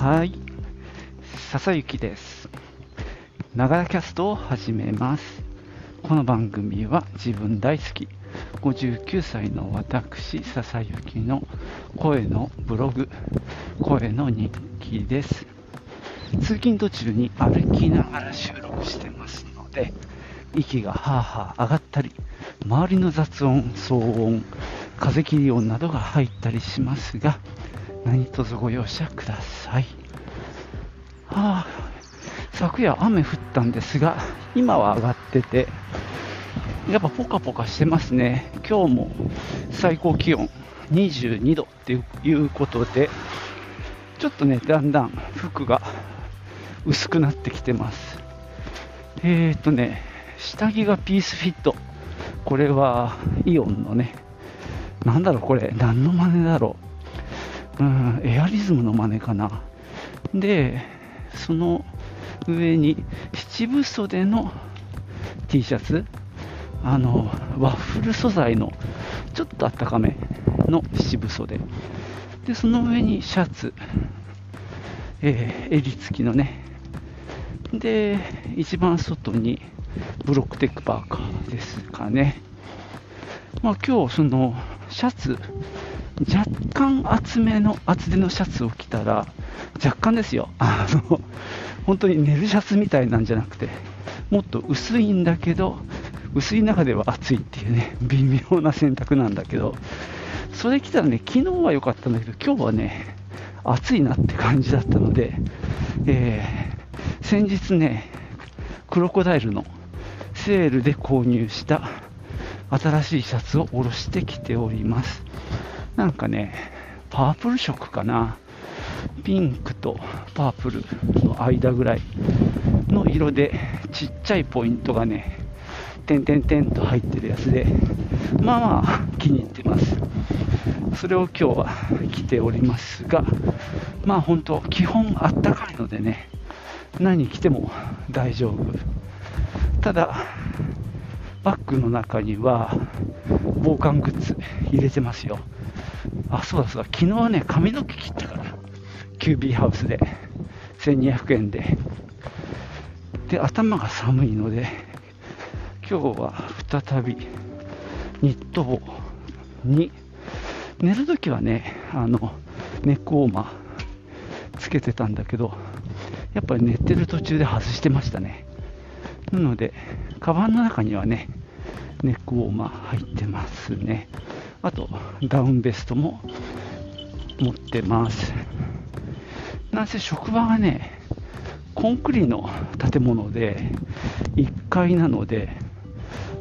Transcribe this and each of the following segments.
はい、笹雪です。ながらキャストを始めます。この番組は自分大好き、59歳の私、笹雪の声のブログ、声の日記です。通勤途中に歩きながら収録してますので、息がはあはあ上がったり、周りの雑音、騒音、風切り音などが入ったりしますが、何卒ご容赦ください。はあ、昨夜雨降ったんですが、今は上がってて、やっぱポカポカしてますね。今日も最高気温22度っていうことで、ちょっとね、だんだん服が薄くなってきてます。えーとね、下着がピースフィット。これはイオンのね、なんだろうこれ、何の真似だろう。うん、エアリズムの真似かな。で、その上に七分袖の T シャツ、あの、ワッフル素材のちょっとあったかめの七分袖。で、その上にシャツ、えー襟付きのね。で、一番外にブロックテックパーカーですかね。まあ今日そのシャツ、若干厚めの厚手のシャツを着たら、若干ですよ、あの本当に寝るシャツみたいなんじゃなくて、もっと薄いんだけど、薄い中では暑いっていうね、微妙な選択なんだけど、それ着たらね、昨日は良かったんだけど、今日はね、暑いなって感じだったので、えー先日ね、クロコダイルのセールで購入した新しいシャツを下ろしてきております。なんかね、パープル色かな。ピンクとパープルの間ぐらいの色で、ちっちゃいポイントがね、点々点と入ってるやつで、まあまあ気に入ってます。それを今日は着ておりますが、まあ本当、基本あったかいのでね、何着ても大丈夫。ただ、バッグの中には防寒グッズ入れてますよ。あ、そうだそうだ、昨日はね、髪の毛切ったから、キュービーハウスで、1200円で。で、頭が寒いので、今日は再びニット帽に、寝るときはね、あの、ネックウォーマーつけてたんだけど、やっぱり寝てる途中で外してましたね。なので、カバンの中にはね、ネックウォーマー入ってますね。あと、ダウンベストも持ってます。なんせ職場がね、コンクリの建物で、1階なので、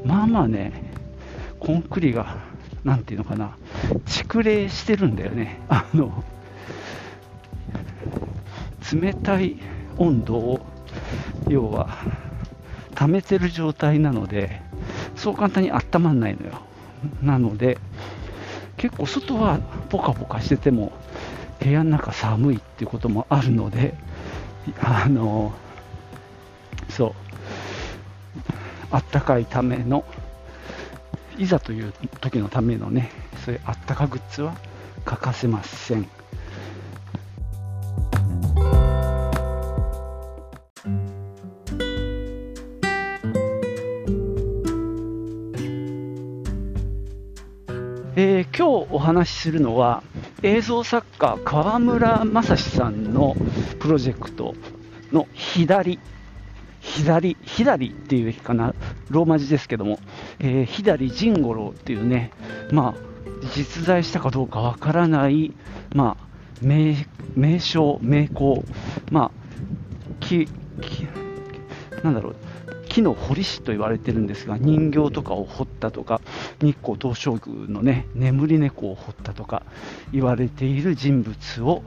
まあまあね、コンクリが、なんていうのかな、蓄冷してるんだよね。あの、冷たい温度を要は溜めてる状態なのでそう簡単に温まらないのよなので結構外はポカポカしてても部屋の中寒いっていうこともあるのであのそうあったかいためのいざという時のためのねそういうあったかグッズは欠かせません。話しするのは映像作家川村正史さんのプロジェクトの左左左っていうべきかなローマ字ですけども、えー左仁五郎っていうねまあ実在したかどうかわからないまあ名名称名工まあ木木なんだろう木の彫り師と言われてるんですが人形とかを彫ったとか日光東照宮のね眠り猫を彫ったとか言われている人物を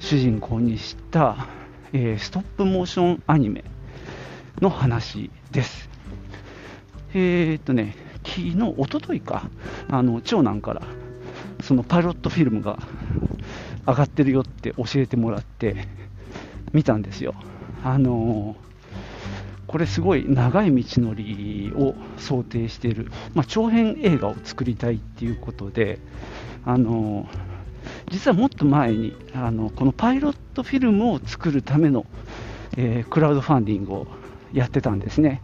主人公にした、えーストップモーションアニメの話です。えーっとね、昨日、一昨日か、あの長男からそのパイロットフィルムが上がってるよって教えてもらって見たんですよ。あのーこれすごい長い道のりを想定している、まあ、長編映画を作りたいっていうことで、あの実はもっと前にあのこのパイロットフィルムを作るための、えー、クラウドファンディングをやってたんですね。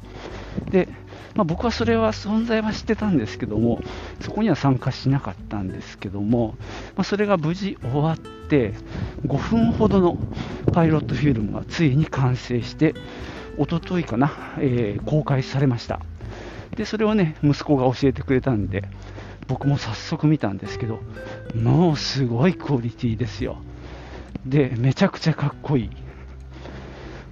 でまあ、僕はそれは存在は知ってたんですけども、そこには参加しなかったんですけども、まあ、それが無事終わって、5分ほどのパイロットフィルムがついに完成して、おとといかな、えー、公開されました。で、それをね、息子が教えてくれたんで、僕も早速見たんですけど、もうすごいクオリティですよ。で、めちゃくちゃかっこいい。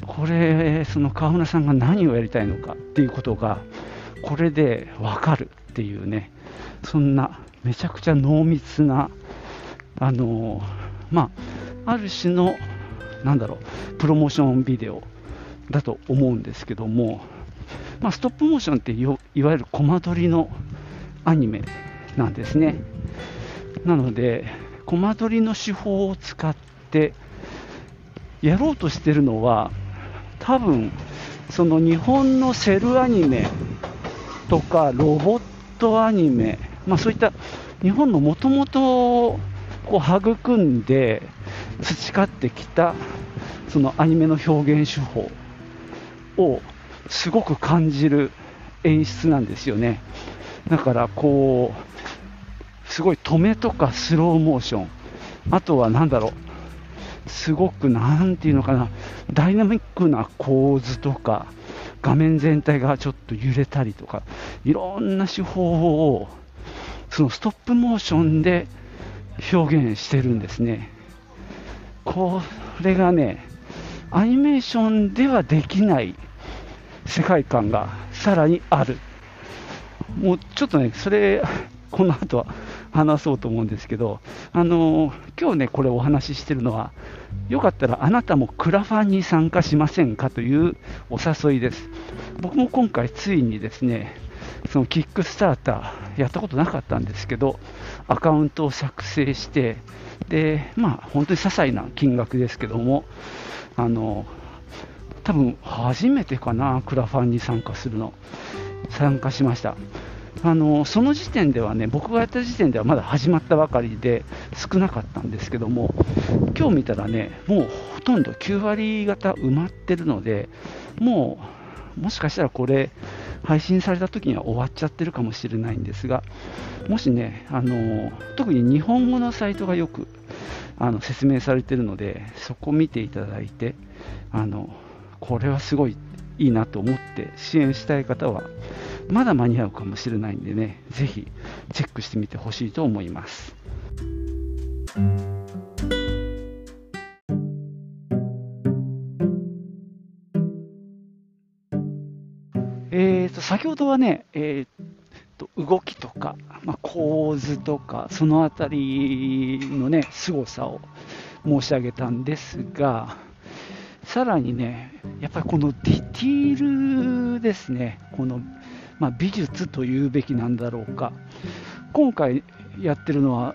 これ、その川村さんが何をやりたいのかっていうことが、これで分かるっていうね、そんなめちゃくちゃ濃密な、あのまあ、ある種の、なんだろう、プロモーションビデオだと思うんですけども、まあ、ストップモーションっていわゆるコマ撮りのアニメなんですね。なので、コマ撮りの手法を使ってやろうとしてるのは、多分その日本のセルアニメとかロボットアニメ、まあ、そういった日本のもともと育んで培ってきたそのアニメの表現手法をすごく感じる演出なんですよね。だからこう、すごい止めとかスローモーション、あとは何だろう、すごくなんていうのかな、ダイナミックな構図とか、画面全体がちょっと揺れたりとか、いろんな手法を、そのストップモーションで表現してるんですね。これがね、アニメーションではできない世界観がさらにある。もうちょっとね、それ、この後は話そうと思うんですけど、あの今日ね、これお話ししてるのは、よかったらあなたもクラファンに参加しませんかというお誘いです。僕も今回ついにですね、そのキックスターターやったことなかったんですけど、アカウントを作成して、で、まあ本当に些細な金額ですけども、あの、多分初めてかな、クラファンに参加するの。参加しました。あのその時点ではね、僕がやった時点ではまだ始まったばかりで少なかったんですけども、今日見たらね、もうほとんど9割方埋まってるので、もうもしかしたらこれ、配信された時には終わっちゃってるかもしれないんですが、もしね、あの特に日本語のサイトがよくあの説明されてるので、そこ見ていただいて、あのこれはすごいいいなと思って支援したい方は、まだ間に合うかもしれないんでね、ぜひチェックしてみてほしいと思います。えーと、先ほどはね、えーと動きとか、まあ、構図とか、そのあたりのね、凄さを申し上げたんですが、さらにね、やっぱりこのディティールですね、この、まあ、美術というべきなんだろうか、今回やってるのは、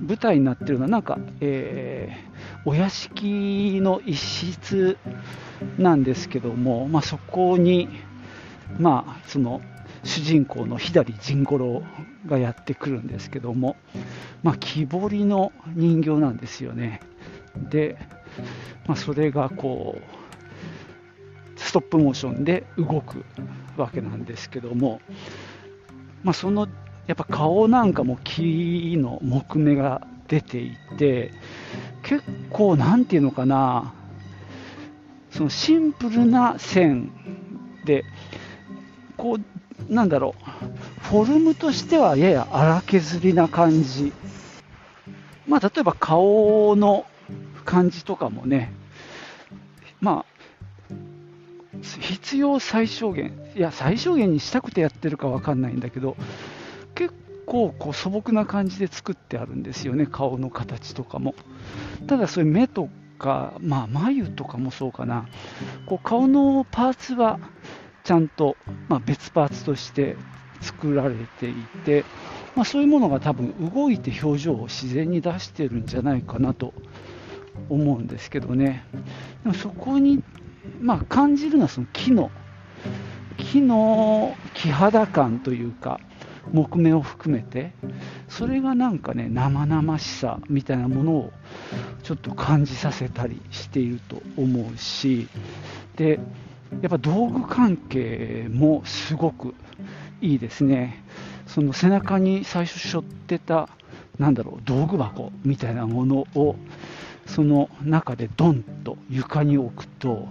舞台になってるのは、なんか、えー、お屋敷の一室なんですけども、まあ、そこに、まあ、その主人公の左甚五郎がやってくるんですけども、まあ、木彫りの人形なんですよね。で、まあ、それがこうストップモーションで動くわけなんですけども、まあ、そのやっぱ顔なんかも木の木目が出ていて結構なんていうのかなそのシンプルな線でこうなんだろうフォルムとしてはやや荒削りな感じ。まあ例えば顔の感じとかもね、まあ、必要最小限、いや、最小限にしたくてやってるか分かんないんだけど、結構こう素朴な感じで作ってあるんですよね、顔の形とかも。ただ、そういう目とか、まあ、眉とかもそうかな、こう顔のパーツはちゃんと、まあ、別パーツとして作られていて、まあ、そういうものが多分動いて表情を自然に出してるんじゃないかなと思うんですけどね、でもそこに、まあ、感じるのはその木の、木の木肌感というか、木目を含めてそれがなんかね生々しさみたいなものをちょっと感じさせたりしていると思うしでやっぱ道具関係もすごくいいですね。その背中に最初背負ってたなんだろう道具箱みたいなものをその中でドンと床に置くと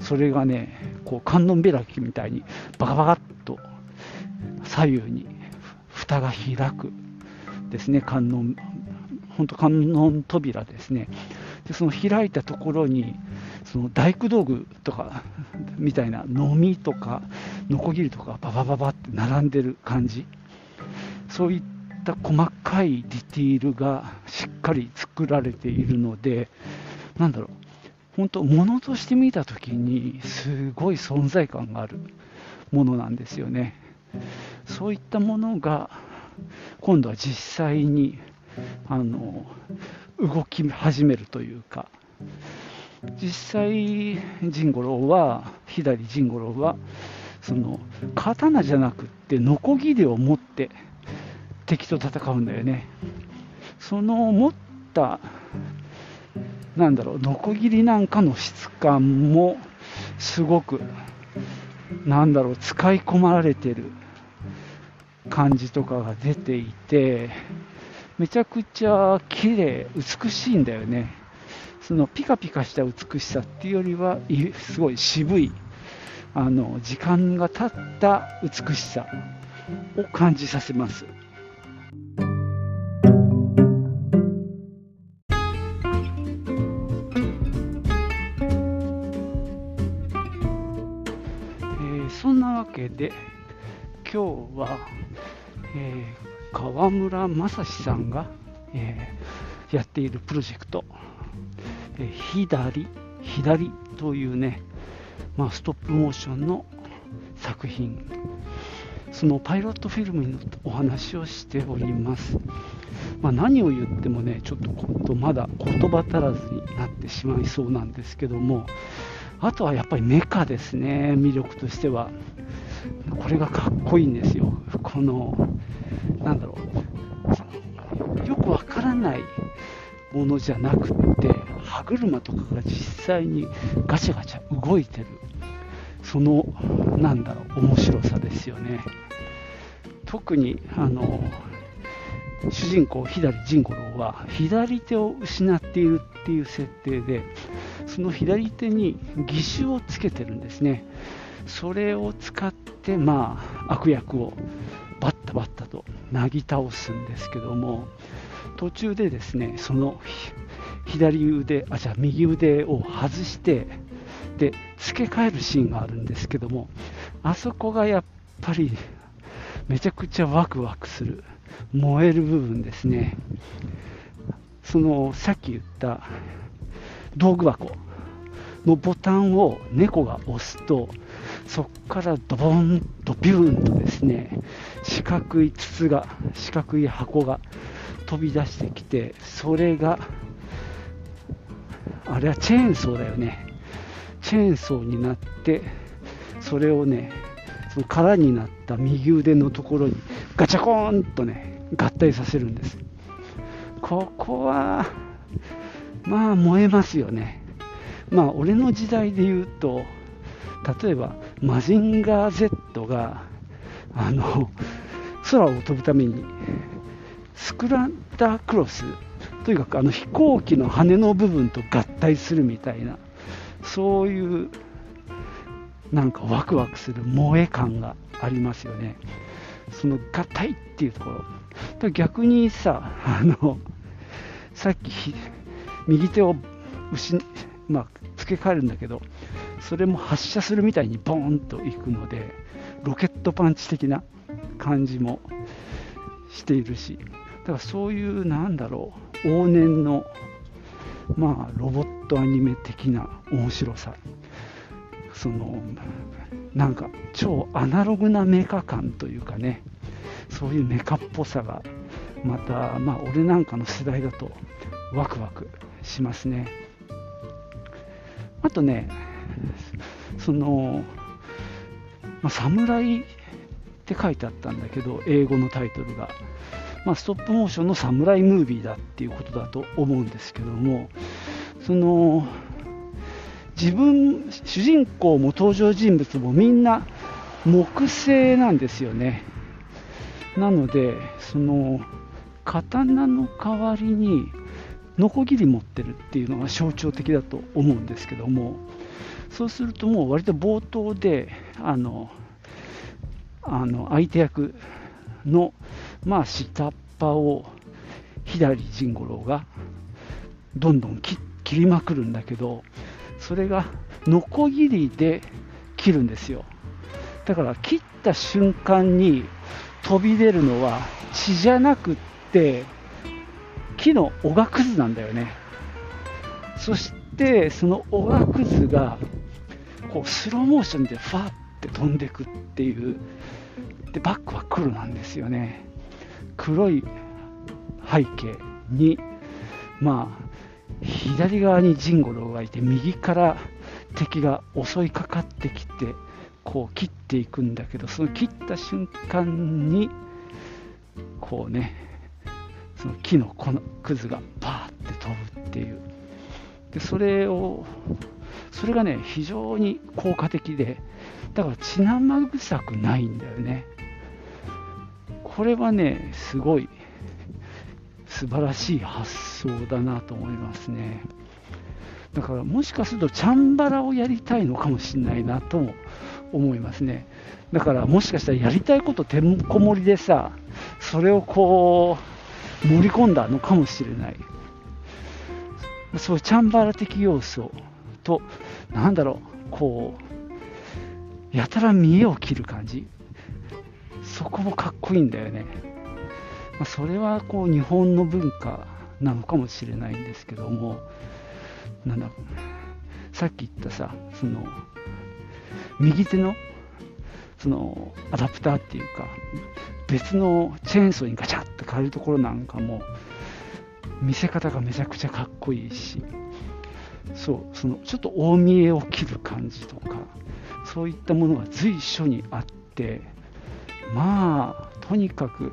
それがねこう観音開きみたいにバカバカっと左右に蓋が開く。ですね観音本当観音扉ですね。でその開いたところにその大工道具とかみたいなのみとかのこぎりとかババババって並んでる感じ。そういった細かいディティールがしっかり作られているのでなんだろう。本当物として見た時にすごい存在感があるものなんですよね。そういったものが今度は実際にあの動き始めるというか。実際甚五郎は左甚五郎はその刀じゃなくってノコギリを持って敵と戦うんだよね。その持ったなんだろうノコギリなんかの質感もすごくなんだろう使い込まれてる感じとかが出ていてめちゃくちゃ綺麗美しいんだよね。そのピカピカした美しさっていうよりはすごい渋いあの時間が経った美しさを感じさせます。川村正史さんが、えー、やっているプロジェクト「えー、左左」というね、まあ、ストップモーションの作品そのパイロットフィルムのお話をしております、まあ、何を言ってもねちょっとまだ言葉足らずになってしまいそうなんですけどもあとはやっぱりメカですね、魅力としては。これがかっこいいんですよ。この、なんだろう、よくわからないものじゃなくって、歯車とかが実際にガチャガチャ動いてる、その、なんだろう、面白さですよね。特に、あの、主人公、左仁五郎は左手を失っているっていう設定で、その左手に義手をつけてるんですね。それを使って、まあ、悪役をなぎ倒すんですけども、途中でですね、その左腕、あ、じゃあ右腕を外して、で、付け替えるシーンがあるんですけども、あそこがやっぱりめちゃくちゃワクワクする、燃える部分ですね。そのさっき言った道具箱のボタンを猫が押すとそこからドボンとビューンとですね四角い筒が四角い箱が飛び出してきてそれがあれはチェーンソーだよねチェーンソーになってそれをねその空になった右腕のところにガチャコーンとね合体させるんですここはまあ燃えますよね。まあ俺の時代で言うと、例えばマジンガー Z があの空を飛ぶためにスクランダークロスとにかくあの飛行機の羽の部分と合体するみたいなそういうなんかワクワクする萌え感がありますよね。その合体っていうところ。逆にさあのさっき右手を失、まあ、付け替えるんだけど、それも発射するみたいにボーンといくので、ロケットパンチ的な感じもしているし、だからそういう、なんだろう、往年の、まあ、ロボットアニメ的な面白さ、その、なんか超アナログなメカ感というかね、そういうメカっぽさが、また、まあ、俺なんかの世代だとワクワクしますね。あとね、その、まあ、侍って書いてあったんだけど英語のタイトルが、まあ、ストップモーションのサムライムービーだっていうことだと思うんですけどもその自分主人公も登場人物もみんな木製なんですよね。なのでその刀の代わりにノコギリ持ってるっていうのが象徴的だと思うんですけどもそうするともう割と冒頭であのあの相手役の、まあ、下っ端を左陣五郎がどんどん切りまくるんだけどそれがノコギリで切るんですよ。だから切った瞬間に飛び出るのは血じゃなくって木のおがくずなんだよね。そしてそのおがくずがこうスローモーションでファーって飛んでくっていうでバックは黒なんですよね。黒い背景にまあ左側にジンゴロウがいて右から敵が襲いかかってきてこう切っていくんだけどその切った瞬間にこうねその木の粉くずがパーって飛ぶっていう。でそれをそれがね非常に効果的でだから血生臭くないんだよね。これはねすごい素晴らしい発想だなと思いますね。だからもしかするとチャンバラをやりたいのかもしれないなとも思いますね。だからもしかしたらやりたいことてんこ盛りでさそれをこう盛り込んだのかもしれない。そういうチャンバラ的要素となんだろうこうやたら見栄を切る感じ。そこもかっこいいんだよね、まあ、それはこう日本の文化なのかもしれないんですけどもなんださっき言ったさその右手のそのアダプターっていうか別のチェーンソーにガチャッと変えるところなんかも見せ方がめちゃくちゃかっこいいしそうそのちょっと大見えを切る感じとかそういったものが随所にあってまあとにかく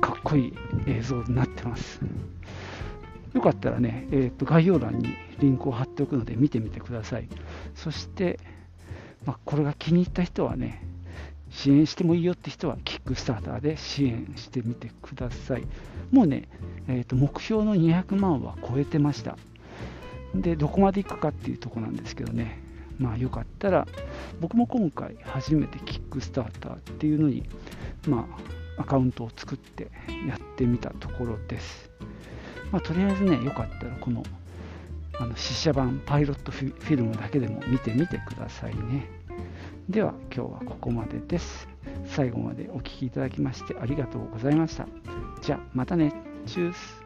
かっこいい映像になってます。よかったらね、えー、と概要欄にリンクを貼っておくので見てみてください。そして、まあ、これが気に入った人はね支援してもいいよって人はキックスターターで支援してみてください。もうね、えー、と目標の200万は超えてました。でどこまでいくかっていうとこなんですけどね。まあよかったら僕も今回初めてキックスターターっていうのにまあアカウントを作ってやってみたところです。まあとりあえずねよかったらこのあの試写版パイロットフィルムだけでも見てみてくださいね。では今日はここまでです。最後までお聴きいただきましてありがとうございました。じゃあまたね。チュース。